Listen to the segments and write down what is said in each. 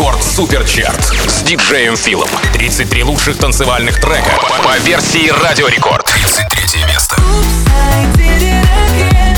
Рекорд Суперчарт с диджеем Филом. 33 лучших танцевальных трека по, версии Радио Рекорд. 33 место. суперчарте.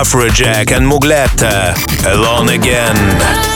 Afrojack and Mugletta. Uh, alone Again.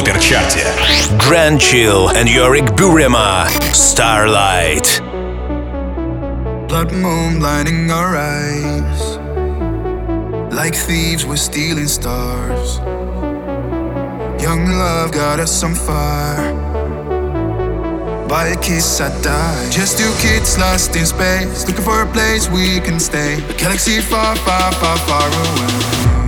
суперчарте. Grand Chill and Yorick Burema, Starlight. Blood moon blinding our eyes. Like thieves, we're stealing stars. Young love got us on fire. By a kiss, I die. Just two kids lost in space, looking for a place we can stay. A galaxy far, far, far, far away.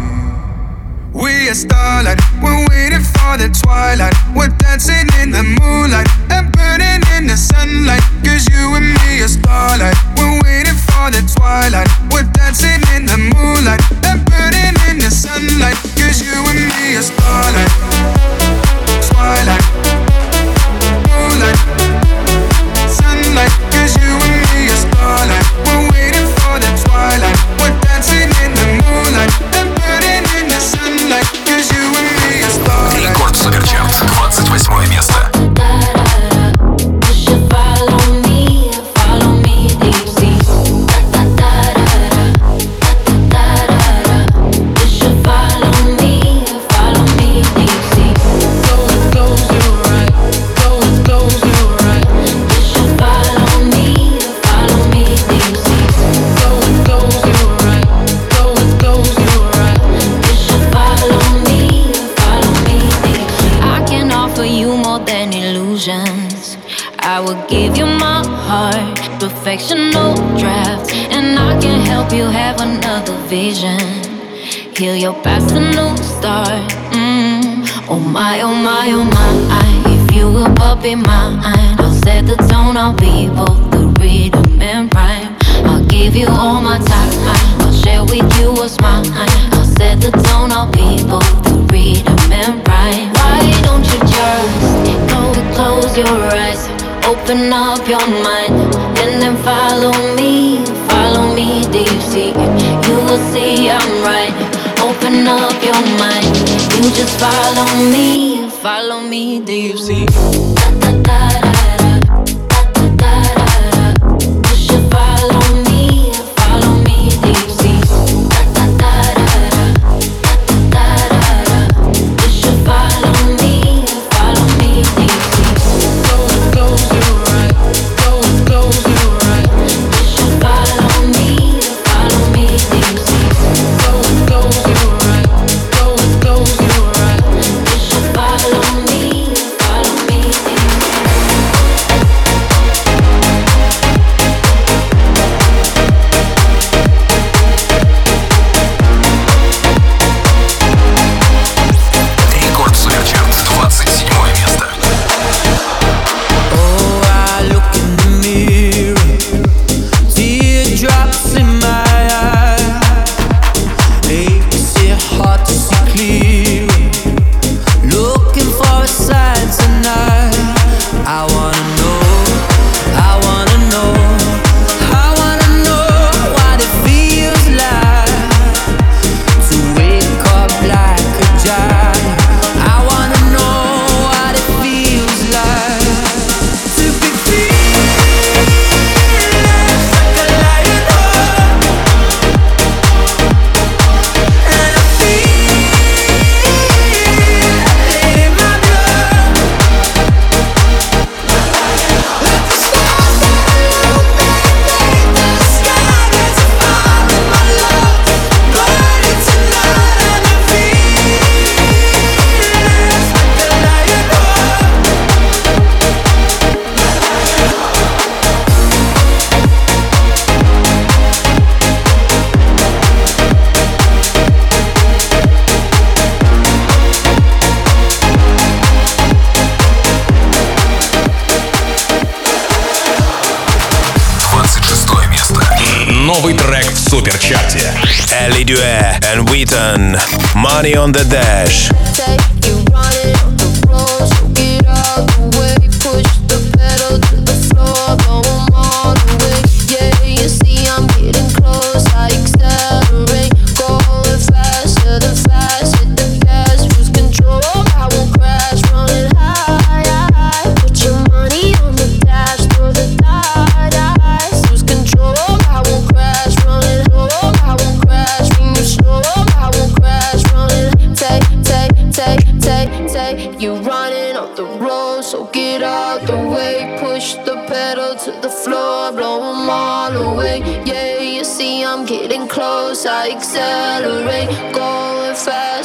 We are starlight, we're waiting for the twilight. We're dancing in the moonlight and burning in the sunlight. Cause you and me are starlight, we're waiting for the twilight. We're dancing in the moonlight and burning in the sunlight. Cause you and me are starlight, twilight, moonlight, vision. Heal your past, a new start. Mm. Oh my, oh my, oh my. If you will puppy mine, I'll set the tone. I'll be both the rhythm and rhyme. I'll give you all my time. I'll share with you what's mine. I'll set the tone. I'll be both the rhythm and rhyme. Why don't you just go close your eyes? Open up your mind and then follow me, follow me, see? You will see I'm right. Open up your mind, you just follow me, follow me, do you see? Da, da, da, Money on the Dash.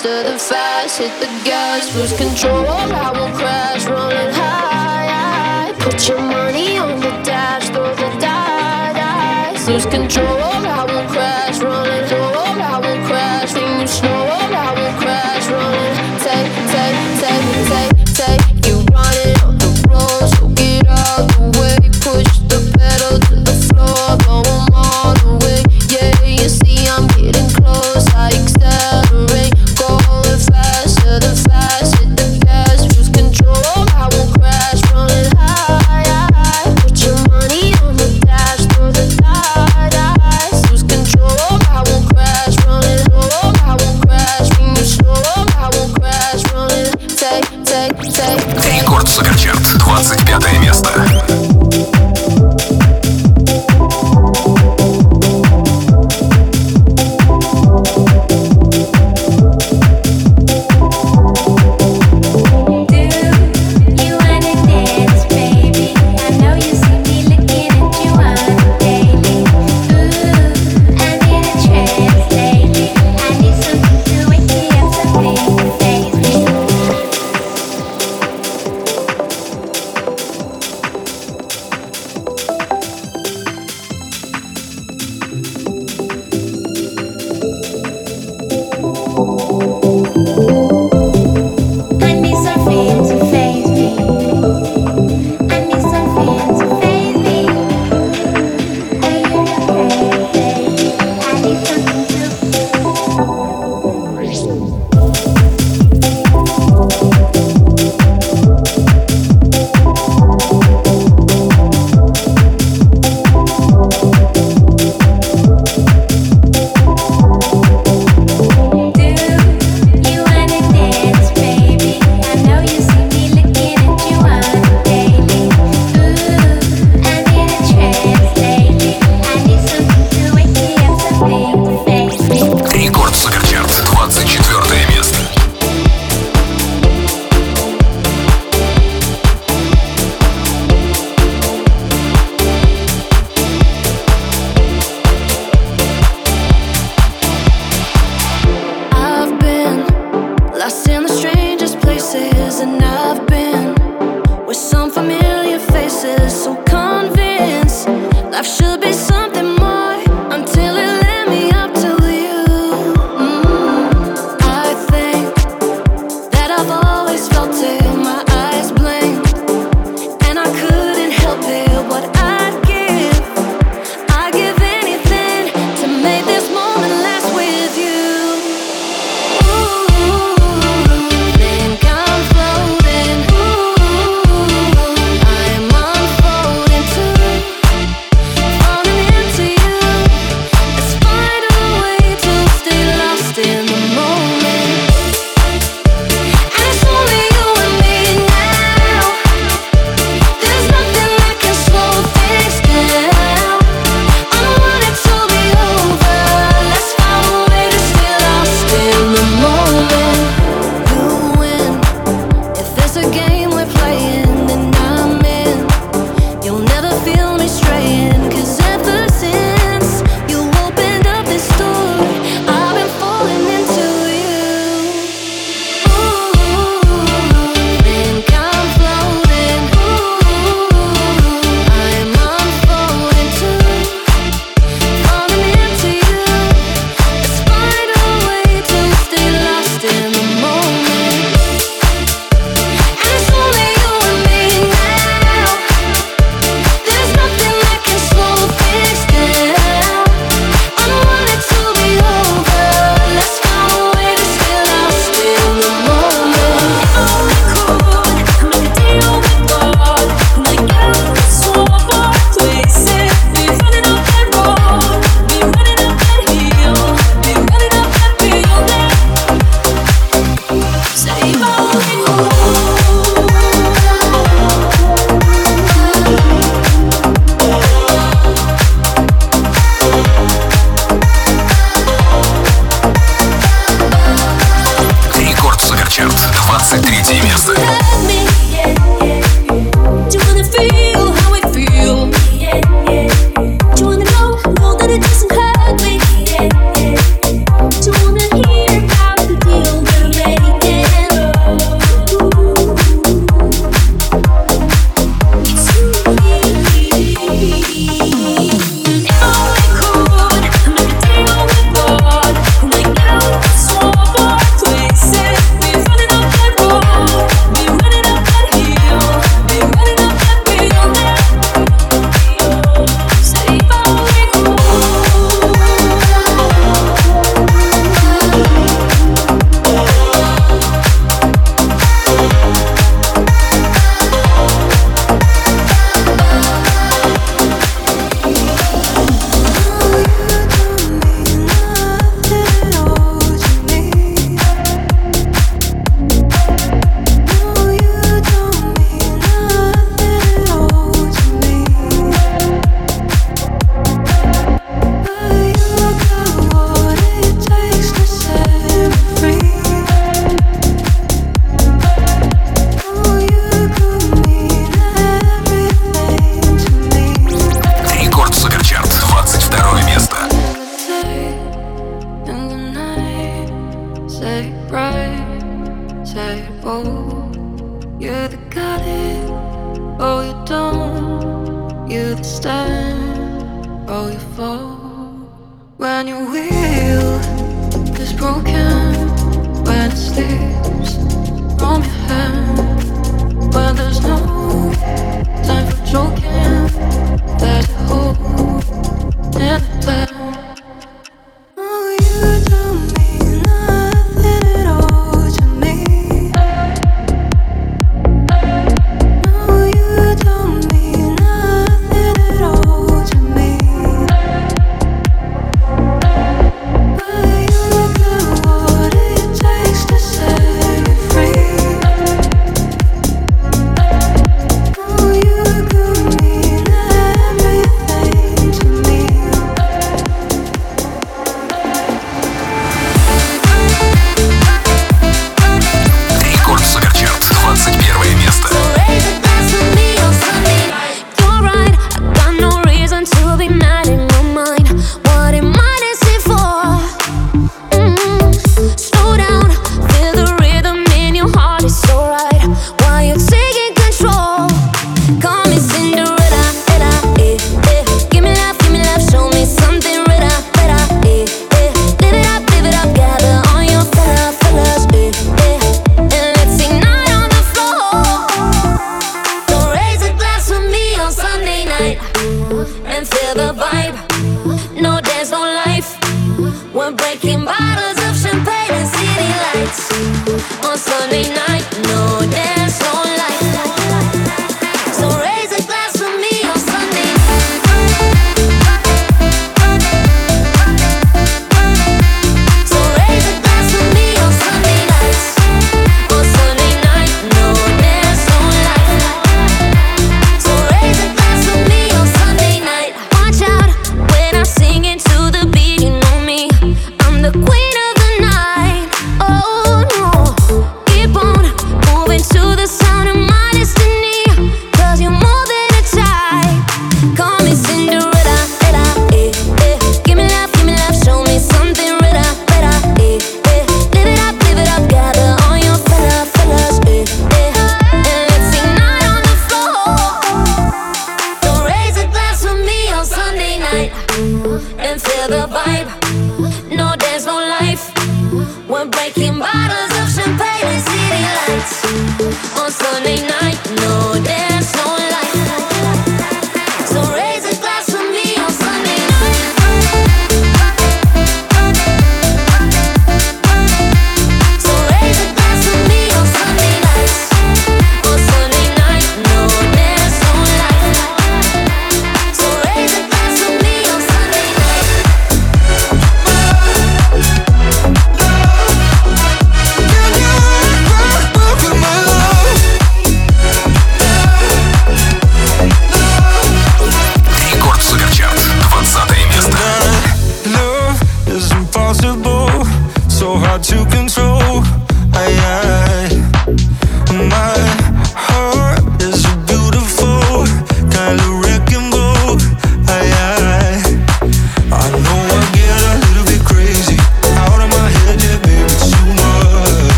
faster than fast. Hit the gas, lose control. I will crash, running high. Put your money on the dash, throw the dice. Lose control, I will crash.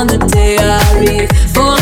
On the day I leave. For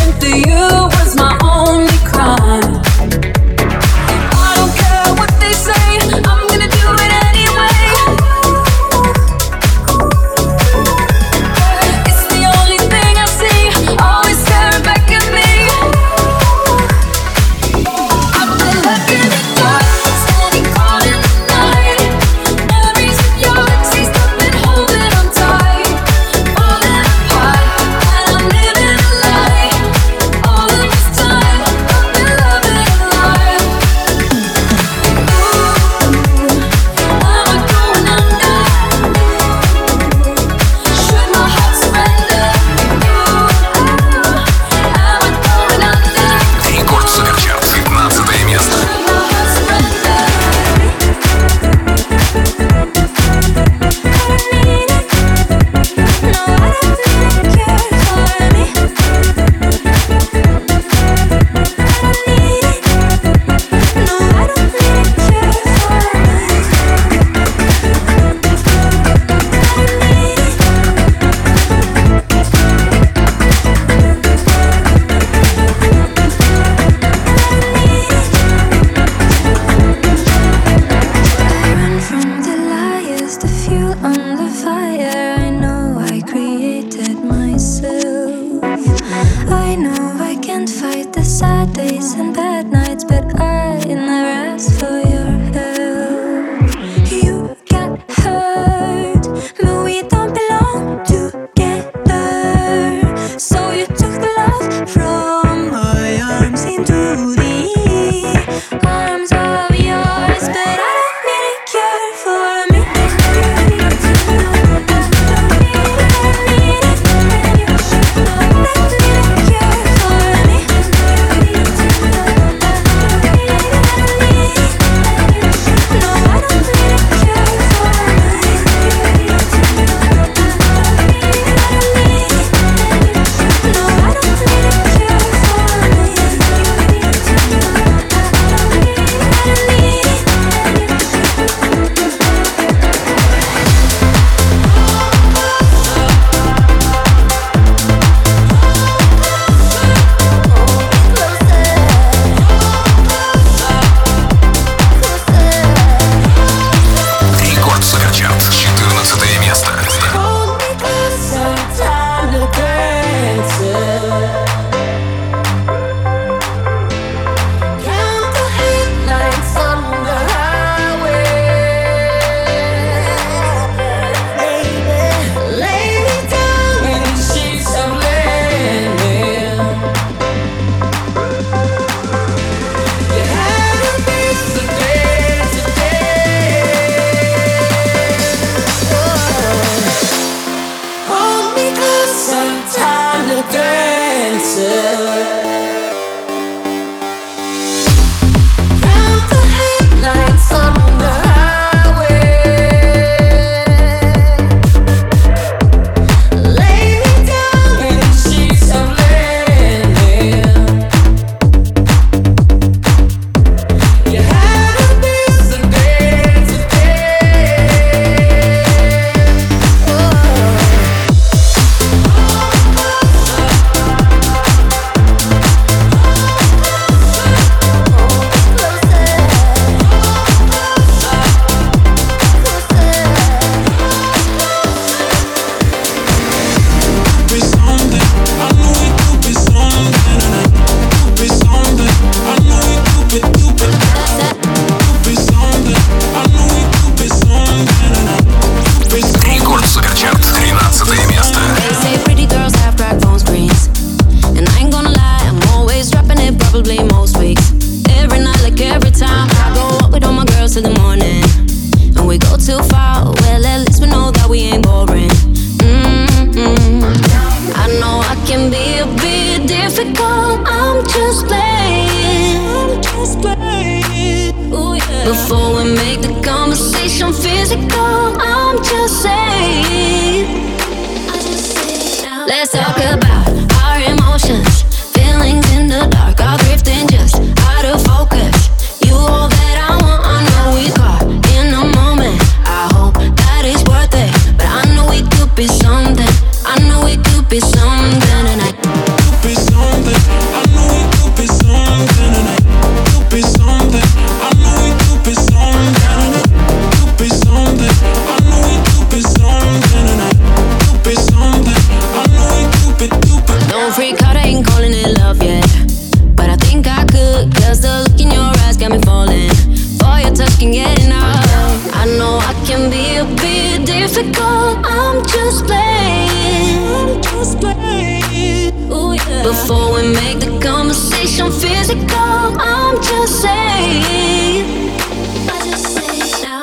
physical, I'm just saying.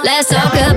Let's talk about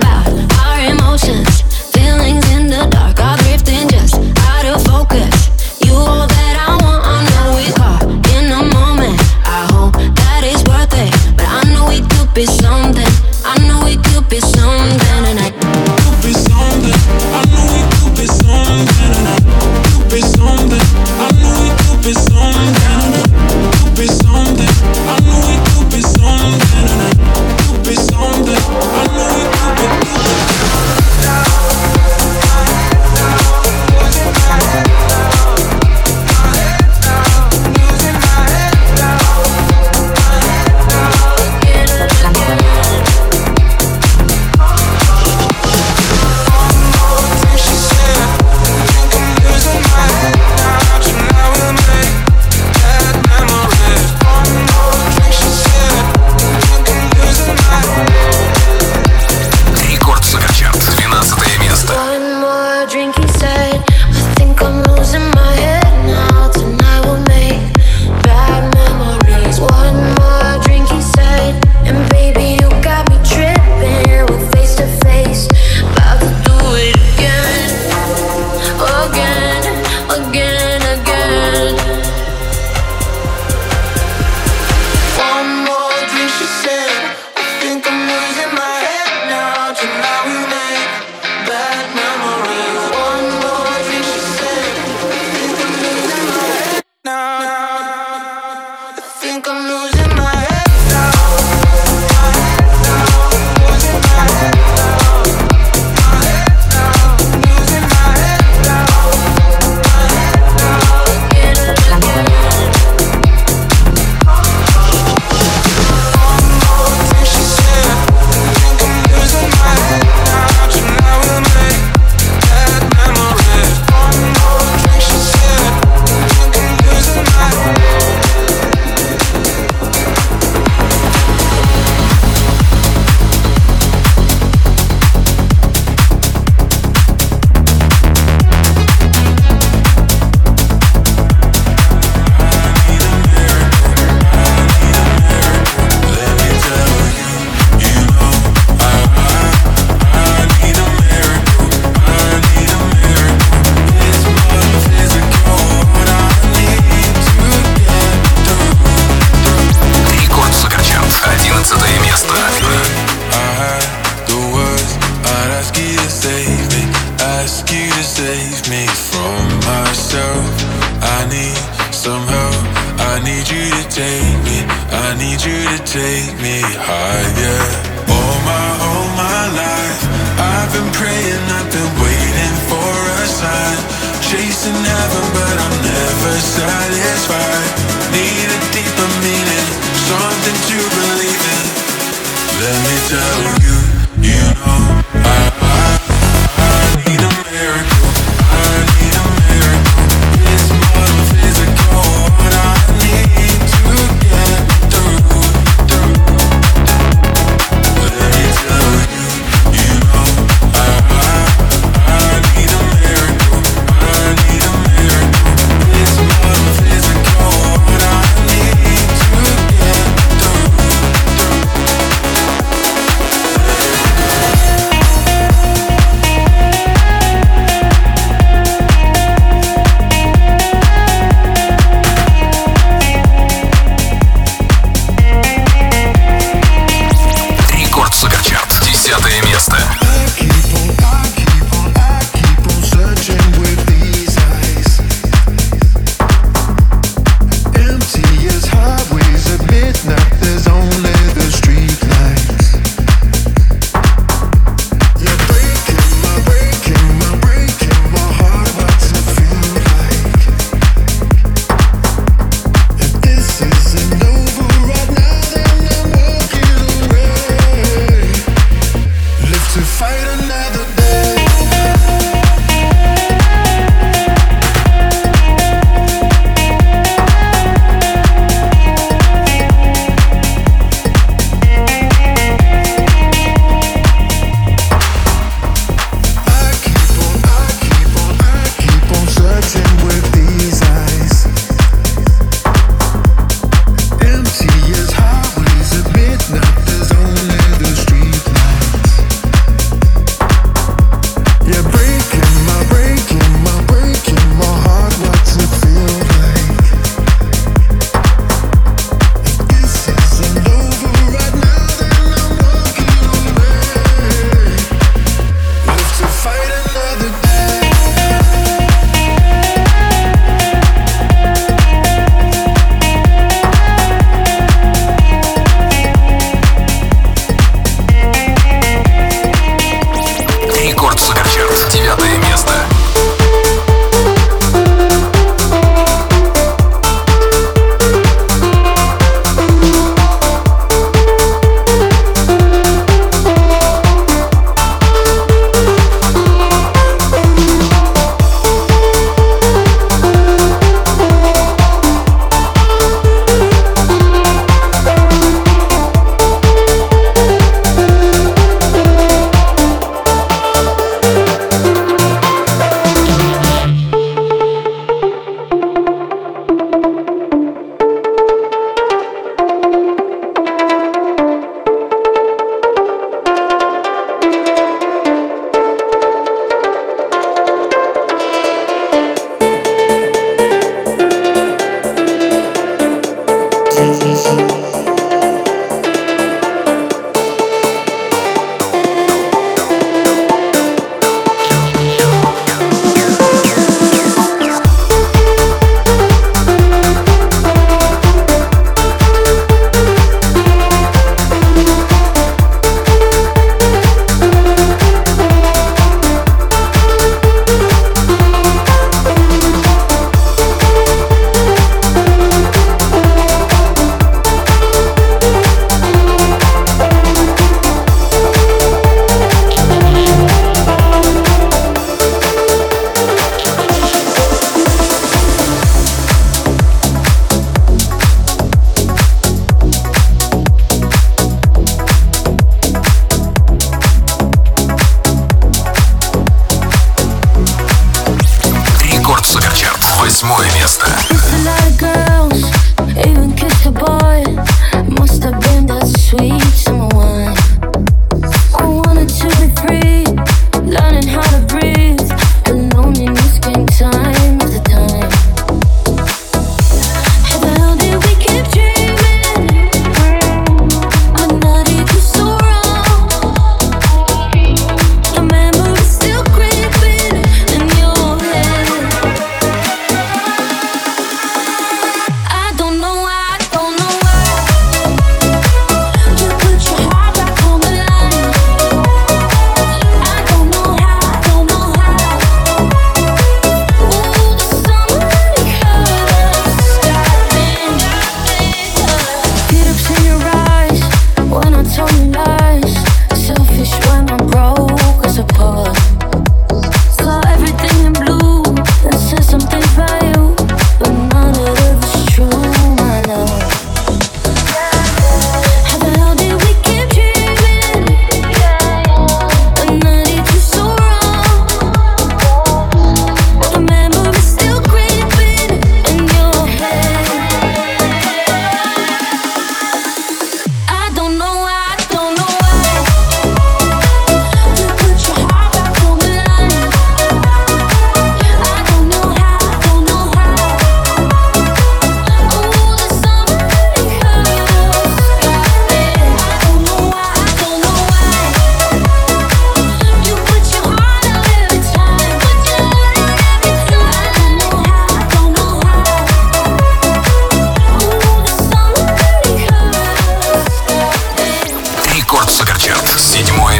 Восьмое место.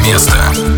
место.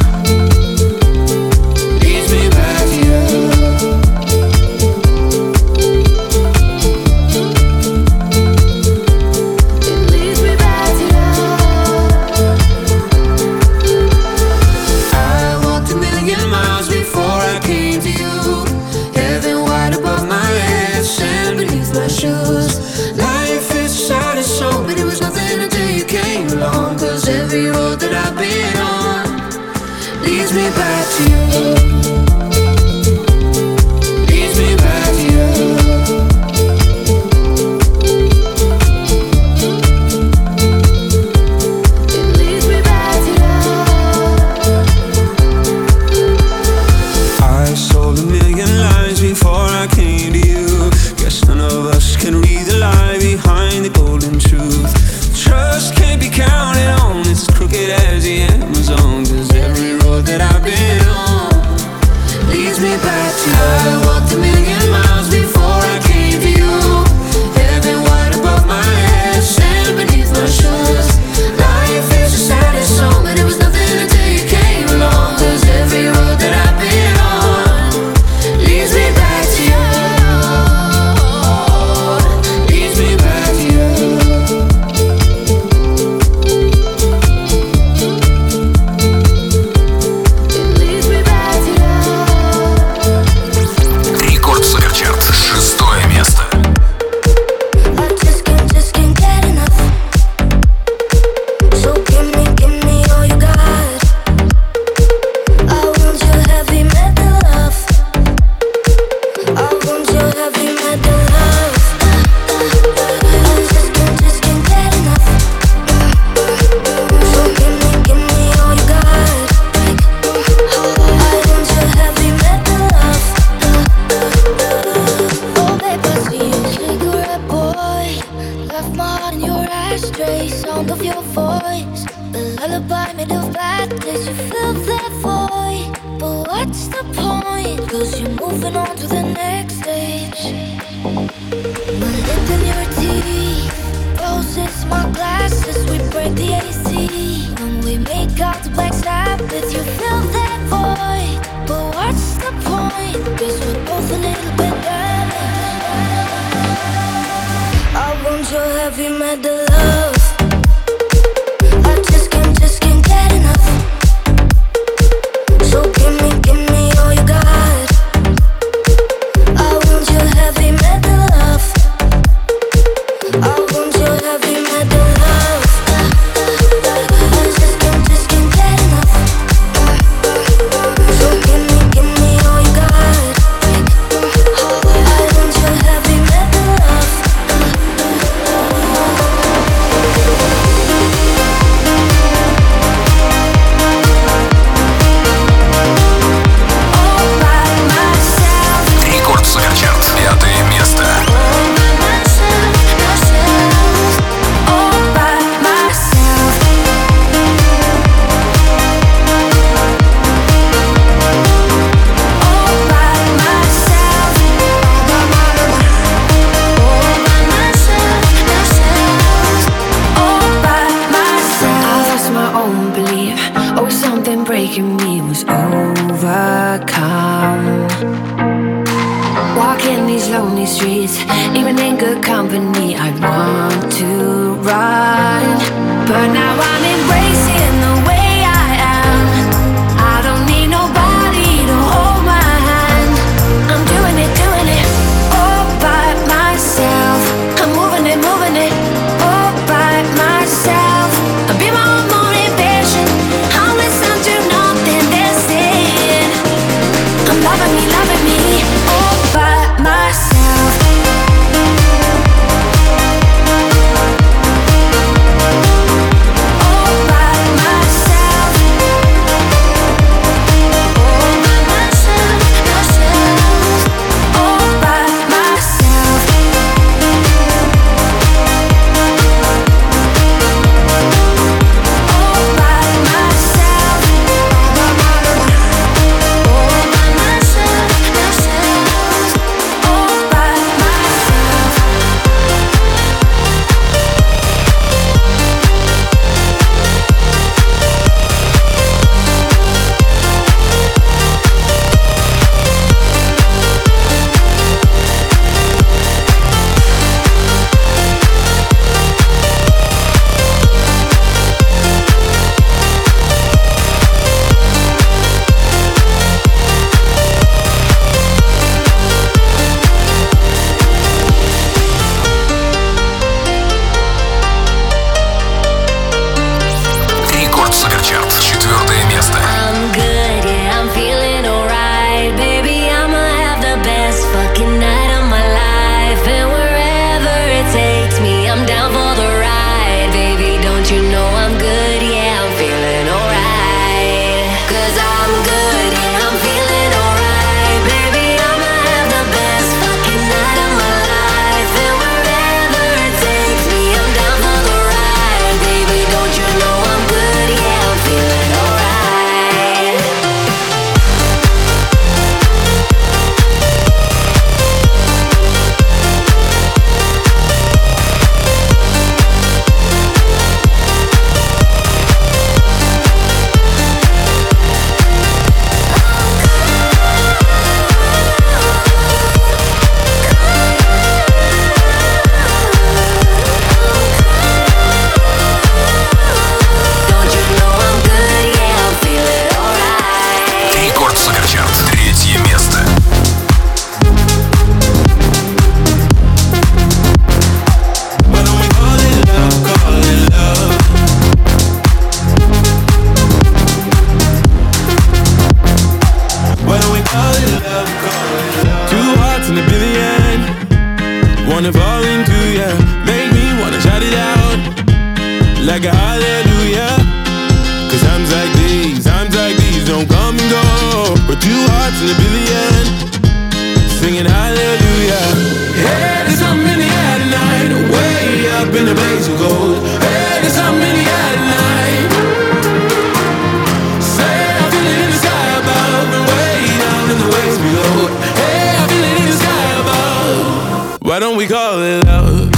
Why don't we call it love?